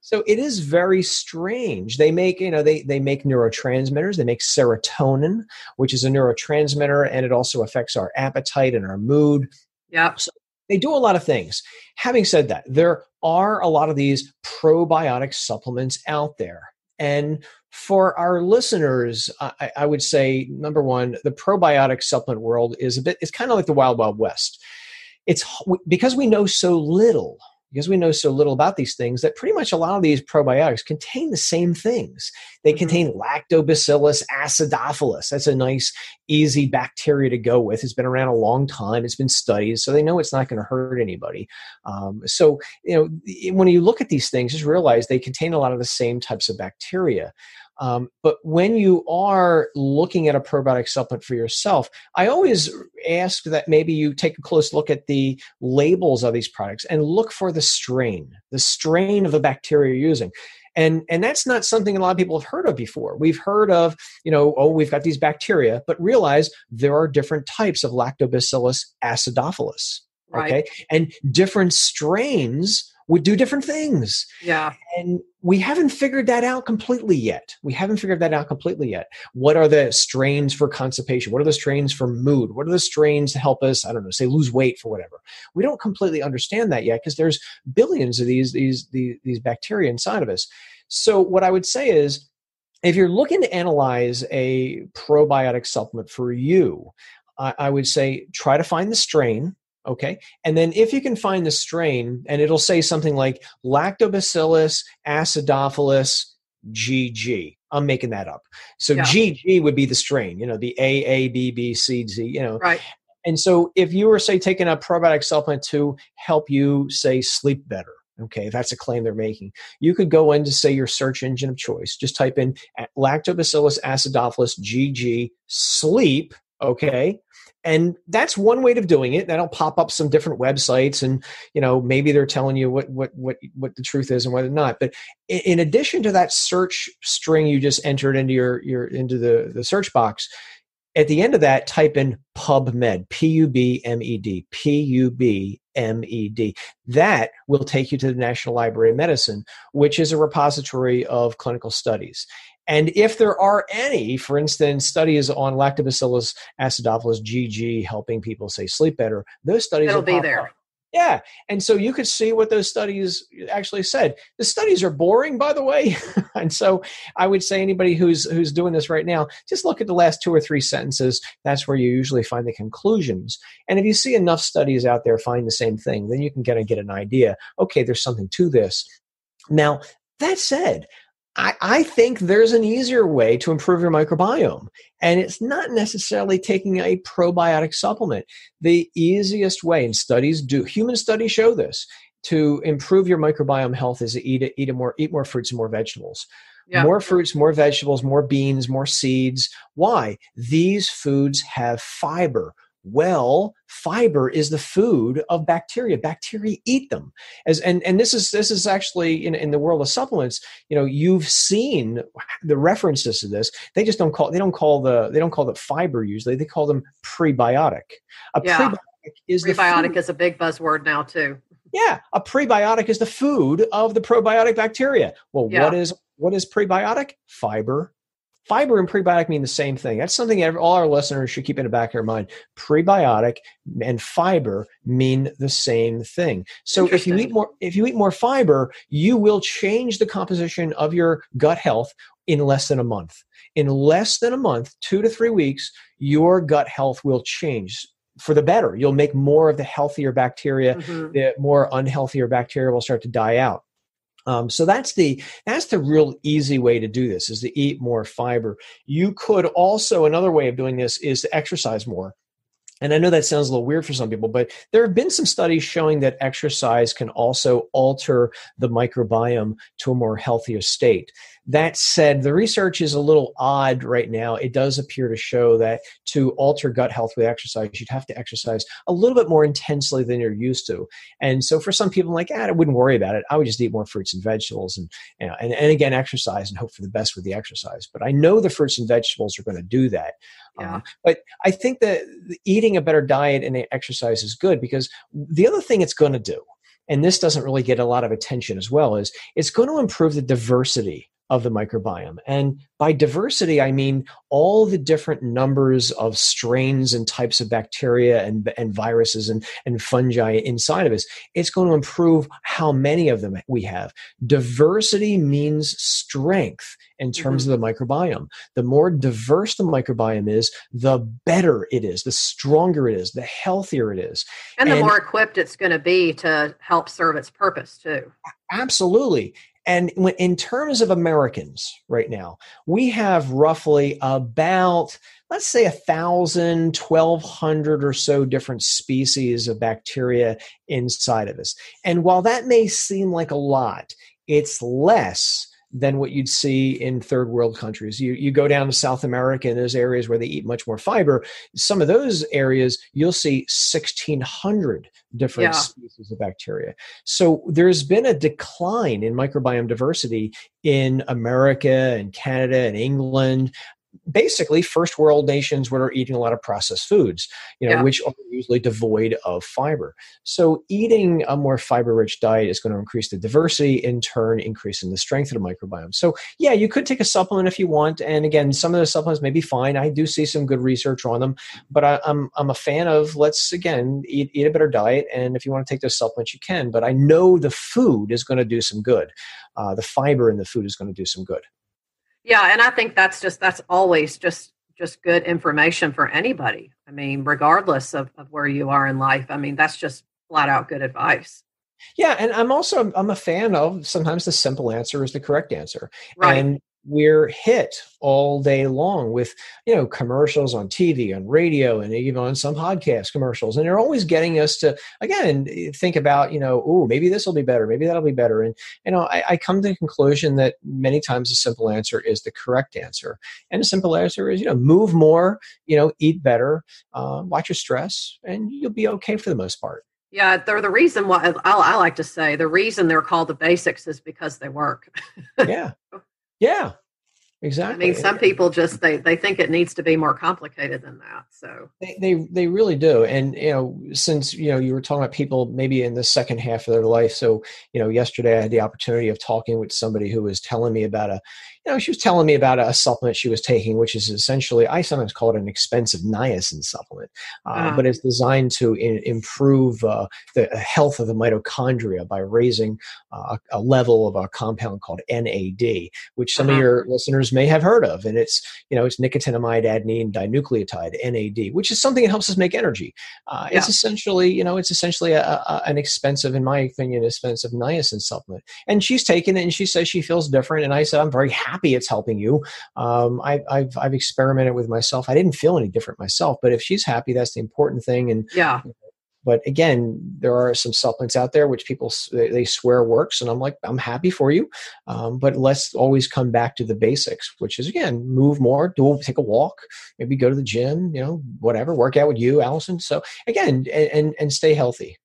Speaker 2: so it is very strange. They make, you know, they they make neurotransmitters. They make serotonin, which is a neurotransmitter, and it also affects our appetite and our mood.
Speaker 1: Yeah. So
Speaker 2: they do a lot of things. Having said that, there are a lot of these probiotic supplements out there. And for our listeners, I, I, would say number one, the probiotic supplement world is a bit, it's kind of like the wild, wild west it's because we know so little because we know so little about these things that pretty much a lot of these probiotics contain the same things. They mm-hmm. contain lactobacillus acidophilus. That's a nice, easy bacteria to go with. It's been around a long time. It's been studied, so they know it's not going to hurt anybody. Um, so, you know, when you look at these things, just realize they contain a lot of the same types of bacteria. Um, but when you are looking at a probiotic supplement for yourself, I always ask that maybe you take a close look at the labels of these products and look for the strain, the strain of the bacteria you're using. And, and that's not something a lot of people have heard of before. We've heard of, you know, oh, we've got these bacteria, but realize there are different types of Lactobacillus acidophilus. Right. Okay. And different strains would do different things.
Speaker 1: Yeah.
Speaker 2: And we haven't figured that out completely yet. We haven't figured that out completely yet. What are the strains for constipation? What are the strains for mood? What are the strains to help us, I don't know, say lose weight for whatever? We don't completely understand that yet because there's billions of these, these, these, these bacteria inside of us. So what I would say is, if you're looking to analyze a probiotic supplement for you, I, I would say try to find the strain Okay. And then if you can find the strain, and it'll say something like Lactobacillus acidophilus GG. I'm making that up. So yeah. GG would be the strain, you know, the A, A, B, B, C, Z, you know.
Speaker 1: Right.
Speaker 2: And so if you were, say, taking a probiotic supplement to help you, say, sleep better, okay, that's a claim they're making, you could go into, say, your search engine of choice. Just type in Lactobacillus acidophilus GG sleep, okay, and that's one way of doing it. That'll pop up some different websites and you know maybe they're telling you what what what what the truth is and whether not. But in addition to that search string you just entered into your your into the the search box at the end of that type in pubmed p-u-b-m-e-d p-u-b-m-e-d that will take you to the national library of medicine which is a repository of clinical studies and if there are any, for instance, studies on Lactobacillus acidophilus GG helping people say sleep better, those studies
Speaker 1: will be there. Up.
Speaker 2: Yeah. And so you could see what those studies actually said. The studies are boring, by the way. and so I would say anybody who's who's doing this right now, just look at the last two or three sentences. That's where you usually find the conclusions. And if you see enough studies out there find the same thing, then you can kind of get an idea. Okay, there's something to this. Now, that said, I, I think there's an easier way to improve your microbiome. And it's not necessarily taking a probiotic supplement. The easiest way, and studies do, human studies show this, to improve your microbiome health is to eat, eat more, eat more fruits and more vegetables. Yeah. More fruits, more vegetables, more beans, more seeds. Why? These foods have fiber. Well, fiber is the food of bacteria. Bacteria eat them. As and and this is this is actually in, in the world of supplements. You know, you've seen the references to this. They just don't call they don't call the they don't call it fiber usually. They call them prebiotic.
Speaker 1: A yeah. prebiotic is prebiotic is a big buzzword now too.
Speaker 2: Yeah, a prebiotic is the food of the probiotic bacteria. Well, yeah. what is what is prebiotic? Fiber. Fiber and prebiotic mean the same thing. That's something all our listeners should keep in the back of their mind. Prebiotic and fiber mean the same thing. So if you eat more if you eat more fiber, you will change the composition of your gut health in less than a month. In less than a month, 2 to 3 weeks, your gut health will change for the better. You'll make more of the healthier bacteria. Mm-hmm. The more unhealthier bacteria will start to die out. Um, so that's the that's the real easy way to do this is to eat more fiber. You could also another way of doing this is to exercise more. And I know that sounds a little weird for some people, but there have been some studies showing that exercise can also alter the microbiome to a more healthier state. That said, the research is a little odd right now. It does appear to show that to alter gut health with exercise, you'd have to exercise a little bit more intensely than you're used to. And so for some people, I'm like, ah, I wouldn't worry about it. I would just eat more fruits and vegetables and, you know, and, and again, exercise and hope for the best with the exercise. But I know the fruits and vegetables are going to do that. Yeah. Um, but I think that eating a better diet and exercise is good because the other thing it's going to do, and this doesn't really get a lot of attention as well, is it's going to improve the diversity of the microbiome. And by diversity, I mean all the different numbers of strains and types of bacteria and, and viruses and, and fungi inside of us. It's going to improve how many of them we have. Diversity means strength in terms mm-hmm. of the microbiome. The more diverse the microbiome is, the better it is, the stronger it is, the healthier it is.
Speaker 1: And the and, more equipped it's going to be to help serve its purpose, too.
Speaker 2: Absolutely. And in terms of Americans right now, we have roughly about, let's say, a thousand, twelve hundred or so different species of bacteria inside of us. And while that may seem like a lot, it's less than what you'd see in third world countries. You, you go down to South America in those areas where they eat much more fiber. Some of those areas, you'll see 1,600 different yeah. species of bacteria. So there's been a decline in microbiome diversity in America and Canada and England basically first world nations where are eating a lot of processed foods you know yeah. which are usually devoid of fiber. So eating a more fiber rich diet is going to increase the diversity in turn increasing the strength of the microbiome. So yeah you could take a supplement if you want and again some of the supplements may be fine. I do see some good research on them but I, am I'm, I'm a fan of let's again eat, eat a better diet and if you want to take those supplements you can but i know the food is going to do some good. Uh, the fiber in the food is going to do some good
Speaker 1: yeah, and I think that's just that's always just just good information for anybody. I mean, regardless of, of where you are in life. I mean, that's just flat out good advice.
Speaker 2: Yeah, and I'm also I'm a fan of sometimes the simple answer is the correct answer. Right. And we're hit all day long with you know commercials on tv on radio and even on some podcast commercials and they're always getting us to again think about you know oh maybe this will be better maybe that'll be better and you know I, I, come to the conclusion that many times a simple answer is the correct answer and a simple answer is you know move more you know eat better uh, watch your stress and you'll be okay for the most part
Speaker 1: yeah, they're the reason why I, I like to say the reason they're called the basics is because they work.
Speaker 2: yeah, yeah, exactly.
Speaker 1: I mean, some people just they they think it needs to be more complicated than that. So
Speaker 2: they they, they really do. And you know, since you know you were talking about people maybe in the second half of their life. So you know, yesterday I had the opportunity of talking with somebody who was telling me about a you know, she was telling me about a, supplement she was taking, which is essentially, I sometimes call it an expensive niacin supplement, uh, uh-huh. but it's designed to in, improve uh, the health of the mitochondria by raising uh, a level of a compound called NAD, which some uh-huh. of your listeners may have heard of. And it's, you know, it's nicotinamide adenine dinucleotide, NAD, which is something that helps us make energy. Uh, yeah. It's essentially, you know, it's essentially a, a, an expensive, in my opinion, expensive niacin supplement. And she's taken it and she says she feels different. And I said, I'm very happy happy it's helping you. Um, I, have I've experimented with myself. I didn't feel any different myself, but if she's happy, that's the important thing. And
Speaker 1: yeah.
Speaker 2: but again there are some supplements out there which people they swear works and i'm like i'm happy for you um, but let's always come back to the basics which is again move more do take a walk maybe go to the gym you know whatever work out with you Alison so again and and, and stay healthy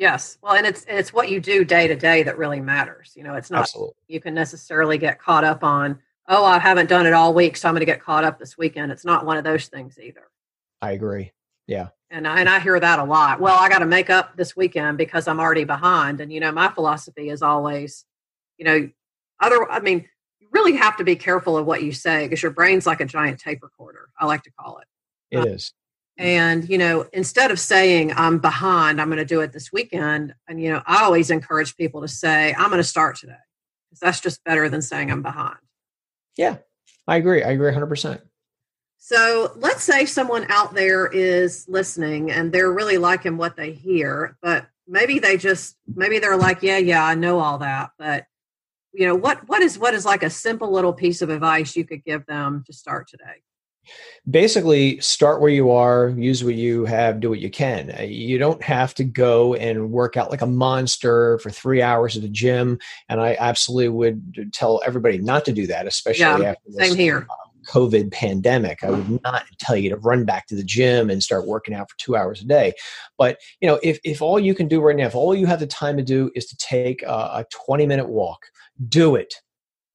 Speaker 1: Yes. Well, and it's it's what you do day to day that really matters. You know, it's not Absolutely. you can necessarily get caught up on, oh, I haven't done it all week, so I'm going to get caught up this weekend. It's not one of those things either.
Speaker 2: I agree. Yeah.
Speaker 1: And I, and I hear that a lot. Well, I got to make up this weekend because I'm already behind. And you know, my philosophy is always, you know, other. I mean, you really have to be careful of what you say because your brain's like a giant tape recorder. I like to call it.
Speaker 2: It um, is.
Speaker 1: And, you know, instead of saying, I'm behind, I'm going to do it this weekend. And, you know, I always encourage people to say, I'm going to start today because that's just better than saying I'm behind.
Speaker 2: Yeah, I agree. I agree 100%.
Speaker 1: So let's say someone out there is listening and they're really liking what they hear, but maybe they just, maybe they're like, yeah, yeah, I know all that. But, you know, what, what is, what is like a simple little piece of advice you could give them to start today?
Speaker 2: Basically start where you are use what you have do what you can. Uh, you don't have to go and work out like a monster for three hours at the gym and i absolutely would tell everybody not to do that especially
Speaker 1: yeah, after this same here. Uh,
Speaker 2: covid pandemic. I would not tell you to run back to the gym and start working out for two hours a day. But you know if, if all you can do right now if all you have the time to do is to take a, a 20 minute walk do it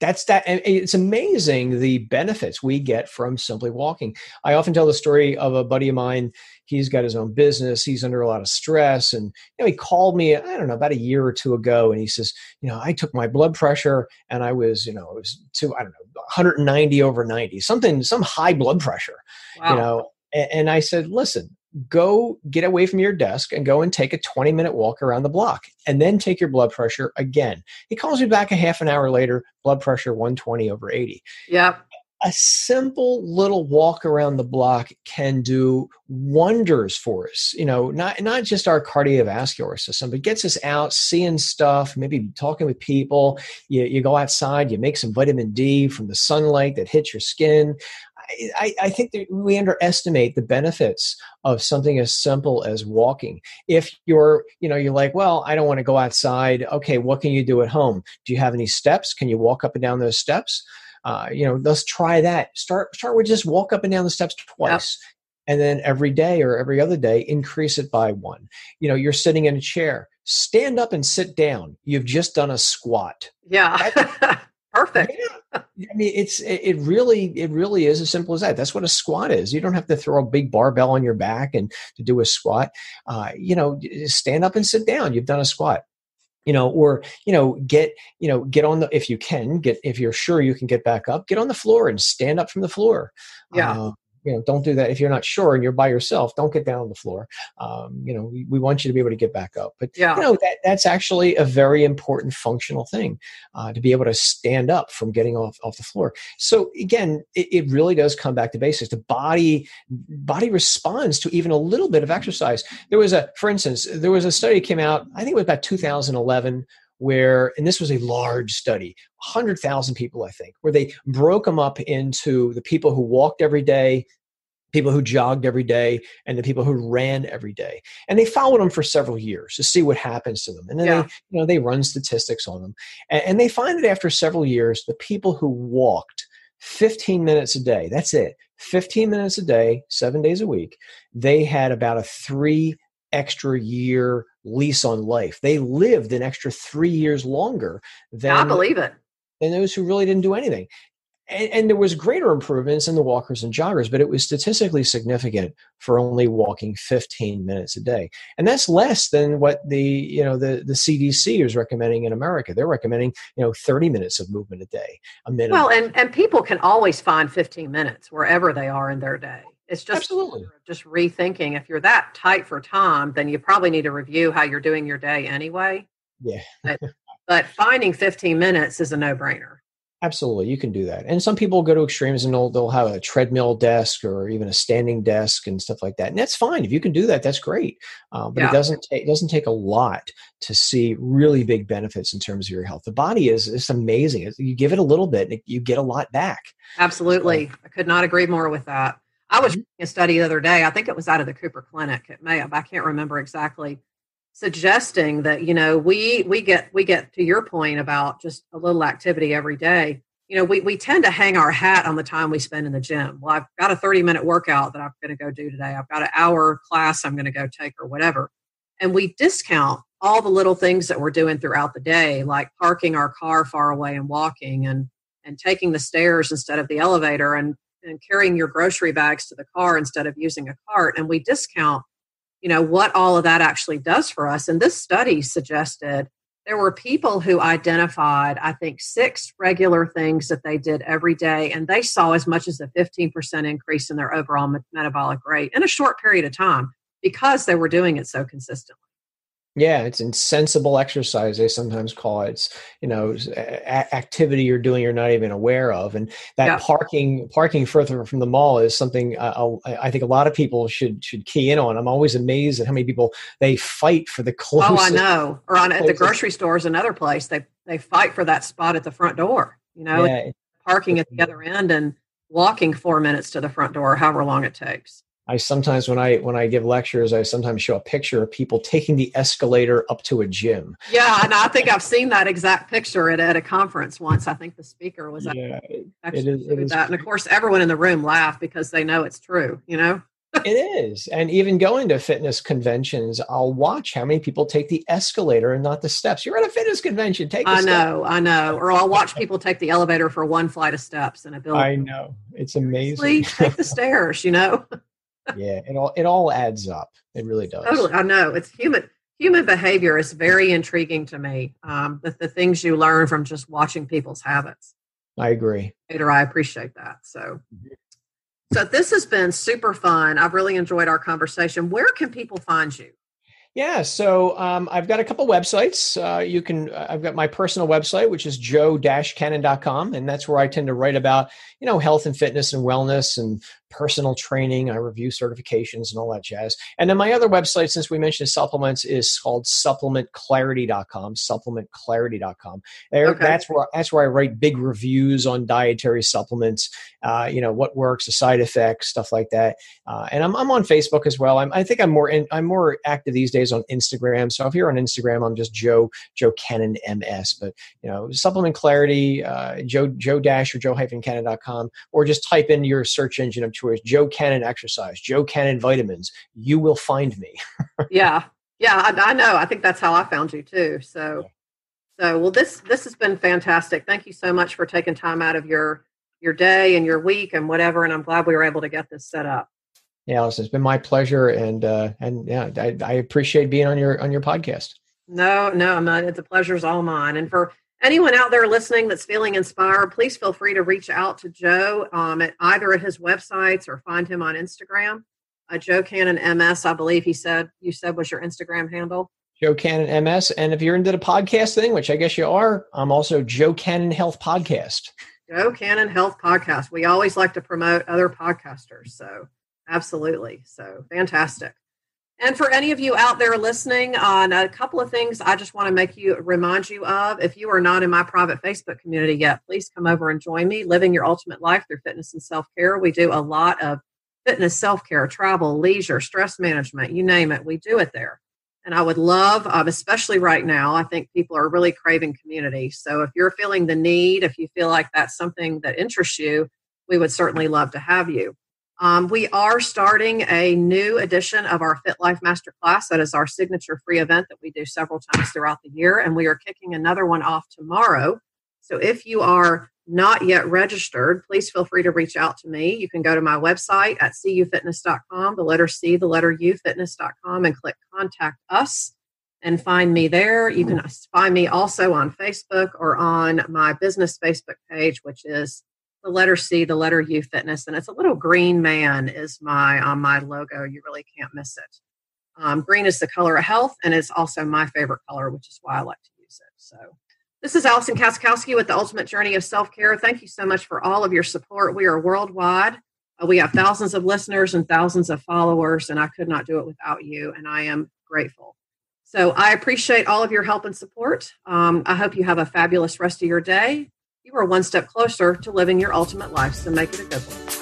Speaker 2: that's that and it's amazing the benefits we get from simply walking. I often tell the story of a buddy of mine. He's got his own business. He's under a lot of stress. And you know he called me i don't know about a year or two ago and he says you know i took my blood pressure and i was you know it was to i don't know 190 over 90 something some high blood pressure wow. you know and, and i said listen go get away from your desk and go and take a 20 minute walk around the block and then take your blood pressure again. He calls me back a half an hour later, blood pressure 120 over 80.
Speaker 1: Yeah.
Speaker 2: A simple little walk around the block can do wonders for us. You know, not not just our cardiovascular system, but gets us out, seeing stuff, maybe talking with people. You, you go outside, you make some vitamin D from the sunlight that hits your skin. I, I, think that we underestimate the benefits of something as simple as walking. If you're, you know, you're like, well, I don't want to go outside. Okay, what can you do at home? Do you have any steps? Can you walk up and down those steps? Uh, you know, let's try that. Start start with just walk up and down the steps twice. Yep. And then every day or every other day, increase it by one. You know, you're sitting in a chair, stand up and sit down. You've just done a squat.
Speaker 1: Yeah. Perfect.
Speaker 2: Yeah. I mean, it's it really it really is as simple as that. That's what a squat is. You don't have to throw a big barbell on your back and to do a squat. Uh, you know, stand up and sit down. You've done a squat you know or you know get you know get on the if you can get if you're sure you can get back up get on the floor and stand up from the floor
Speaker 1: yeah uh,
Speaker 2: you know don't do that if you're not sure and you're by yourself don't get down on the floor. Um, you know we, we, want you to be able to get back up. But yeah. you know that, that's actually a very important functional thing uh, to be able to stand up from getting off, off the floor. So again it, it really does come back to basics. The body body responds to even a little bit of exercise. There was a for instance there was a study came out i think it was about 2011 where, and this was a large study, 100,000 people, I think, where they broke them up into the people who walked every day, people who jogged every day, and the people who ran every day. And they followed them for several years to see what happens to them. And then yeah. they, you know, they run statistics on them. And, and they find that after several years, the people who walked 15 minutes a day, that's it, 15 minutes a day, seven days a week, they had about a three extra year lease on life. They lived an extra three years longer than
Speaker 1: I believe it.
Speaker 2: Than those who really didn't do anything. And, and, there was greater improvements in the walkers and joggers, but it was statistically significant for only walking 15 minutes a day, and that's less than what the you know the the CDC is recommending in America. They're recommending you know 30 minutes of movement a day, a minute.
Speaker 1: Well, and and people can always find 15 minutes wherever they are in their day. It's just
Speaker 2: Absolutely.
Speaker 1: just rethinking. If you're that tight for time, then you probably need to review how you're doing your day anyway.
Speaker 2: Yeah.
Speaker 1: but, but finding 15 minutes is a no brainer.
Speaker 2: Absolutely, you can do that. And some people go to extremes and they'll they'll have a treadmill desk or even a standing desk and stuff like that. And that's fine if you can do that. That's great. Uh, but yeah. it doesn't take, it doesn't take a lot to see really big benefits in terms of your health. The body is it's amazing. You give it a little bit, and you get a lot back.
Speaker 1: Absolutely, so, I could not agree more with that. I was mm-hmm. reading a study the other day. I think it was out of the Cooper Clinic. It may have. I can't remember exactly. Suggesting that you know we we get we get to your point about just a little activity every day. You know we we tend to hang our hat on the time we spend in the gym. Well, I've got a thirty minute workout that I'm going to go do today. I've got an hour class I'm going to go take or whatever, and we discount all the little things that we're doing throughout the day, like parking our car far away and walking and and taking the stairs instead of the elevator and, and carrying your grocery bags to the car instead of using a cart. And we discount, you know, what all of that actually does for us. And this study suggested there were people who identified, I think, six regular things that they did every day, and they saw as much as a 15% increase in their overall metabolic rate in a short period of time because they were doing it so consistently.
Speaker 2: Yeah, it's insensible exercise. They sometimes call it. It's, you know, a- activity you're doing you're not even aware of, and that yeah. parking parking further from the mall is something uh, I think a lot of people should should key in on. I'm always amazed at how many people they fight for the closest.
Speaker 1: Oh, I know. Or on at the grocery store is another place they they fight for that spot at the front door. You know, yeah. parking at the other end and walking four minutes to the front door, however long it takes.
Speaker 2: I sometimes when I when I give lectures, I sometimes show a picture of people taking the escalator up to a gym.
Speaker 1: Yeah, and I think I've seen that exact picture at, at a conference once. I think the speaker was yeah, actually it is, it is that, and of course, everyone in the room laughed because they know it's true. You know.
Speaker 2: it is, and even going to fitness conventions, I'll watch how many people take the escalator and not the steps. You're at a fitness convention, take.
Speaker 1: I know, step. I know, or I'll watch people take the elevator for one flight of steps in a building. I
Speaker 2: know, it's amazing.
Speaker 1: take the stairs, you know
Speaker 2: yeah, it all it all adds up. It really does.
Speaker 1: Totally, I know it's human. Human behavior is very intriguing to me. Um, the, the things you learn from just watching people's habits.
Speaker 2: I agree.
Speaker 1: Peter, I appreciate that. So, mm-hmm. so this has been super fun. I've really enjoyed our conversation. Where can people find you?
Speaker 2: Yeah, so um, I've got a couple websites. Uh, you can, uh, I've got my personal website, which is joe-cannon.com, and that's where I tend to write about, you know, health and fitness and wellness and personal training. I review certifications and all that jazz. And then my other website, since we mentioned supplements, is called supplementclarity.com. Supplementclarity.com. There, okay. That's where that's where I write big reviews on dietary supplements. Uh, you know what works, the side effects, stuff like that. Uh, and I'm, I'm on Facebook as well. I'm, I think I'm more in, I'm more active these days on Instagram. So if you're on Instagram, I'm just Joe Joe Cannon MS. But you know, Supplement Clarity, uh, Joe Joe Dash or Joe Cannon.com, or just type in your search engine of choice Joe Cannon exercise, Joe Cannon vitamins, you will find me.
Speaker 1: yeah. Yeah, I, I, know. I think that's how I found you too. So, so well, this this has been fantastic. Thank you so much for taking time out of your your day and your week and whatever. And I'm glad we were able to get this set up.
Speaker 2: Yeah, listen, it's been my pleasure, and uh, and yeah, I, I appreciate being on your on your podcast.
Speaker 1: No, no, not. It's a pleasure's all mine. And for anyone out there listening that's feeling inspired, please feel free to reach out to Joe um, at either of his websites or find him on Instagram. Uh, Joe Cannon MS, I believe he said you said was your Instagram handle.
Speaker 2: Joe Cannon MS, and if you're into the podcast thing, which I guess you are, I'm also Joe Cannon Health Podcast.
Speaker 1: Joe Cannon Health Podcast. We always like to promote other podcasters, so absolutely, so fantastic. And for any of you out there listening on a couple of things, I just want to make you remind you of. If you are not in my private Facebook community yet, please come over and join me. Living Your Ultimate Life through Fitness and Self Care. We do a lot of fitness, self care, travel, leisure, stress management, you name it. We do it there. And I would love, um, especially right now, I think people are really craving community. So if you're feeling the need, if you feel like that's something that interests you, we would certainly love to have you. Um, we are starting a new edition of our Fit Life Masterclass. That is our signature free event that we do several times throughout the year. And we are kicking another one off tomorrow. So if you are not yet registered, please feel free to reach out to me. You can go to my website at cufitness.com, the letter C, the letter U, fitness.com, and click contact us and find me there. You can find me also on Facebook or on my business Facebook page, which is the letter C, the letter U fitness, and it's a little green man is my on my logo. You really can't miss it. Um, green is the color of health, and it's also my favorite color, which is why I like to use it. So, this is Alison Katschkowsky with the Ultimate Journey of Self Care. Thank you so much for all of your support. We are worldwide. Uh, we have thousands of listeners and thousands of followers, and I could not do it without you, and I am grateful. So, I appreciate all of your help and support. Um, I hope you have a fabulous rest of your day you are one step closer to living your ultimate life, so make it a good one.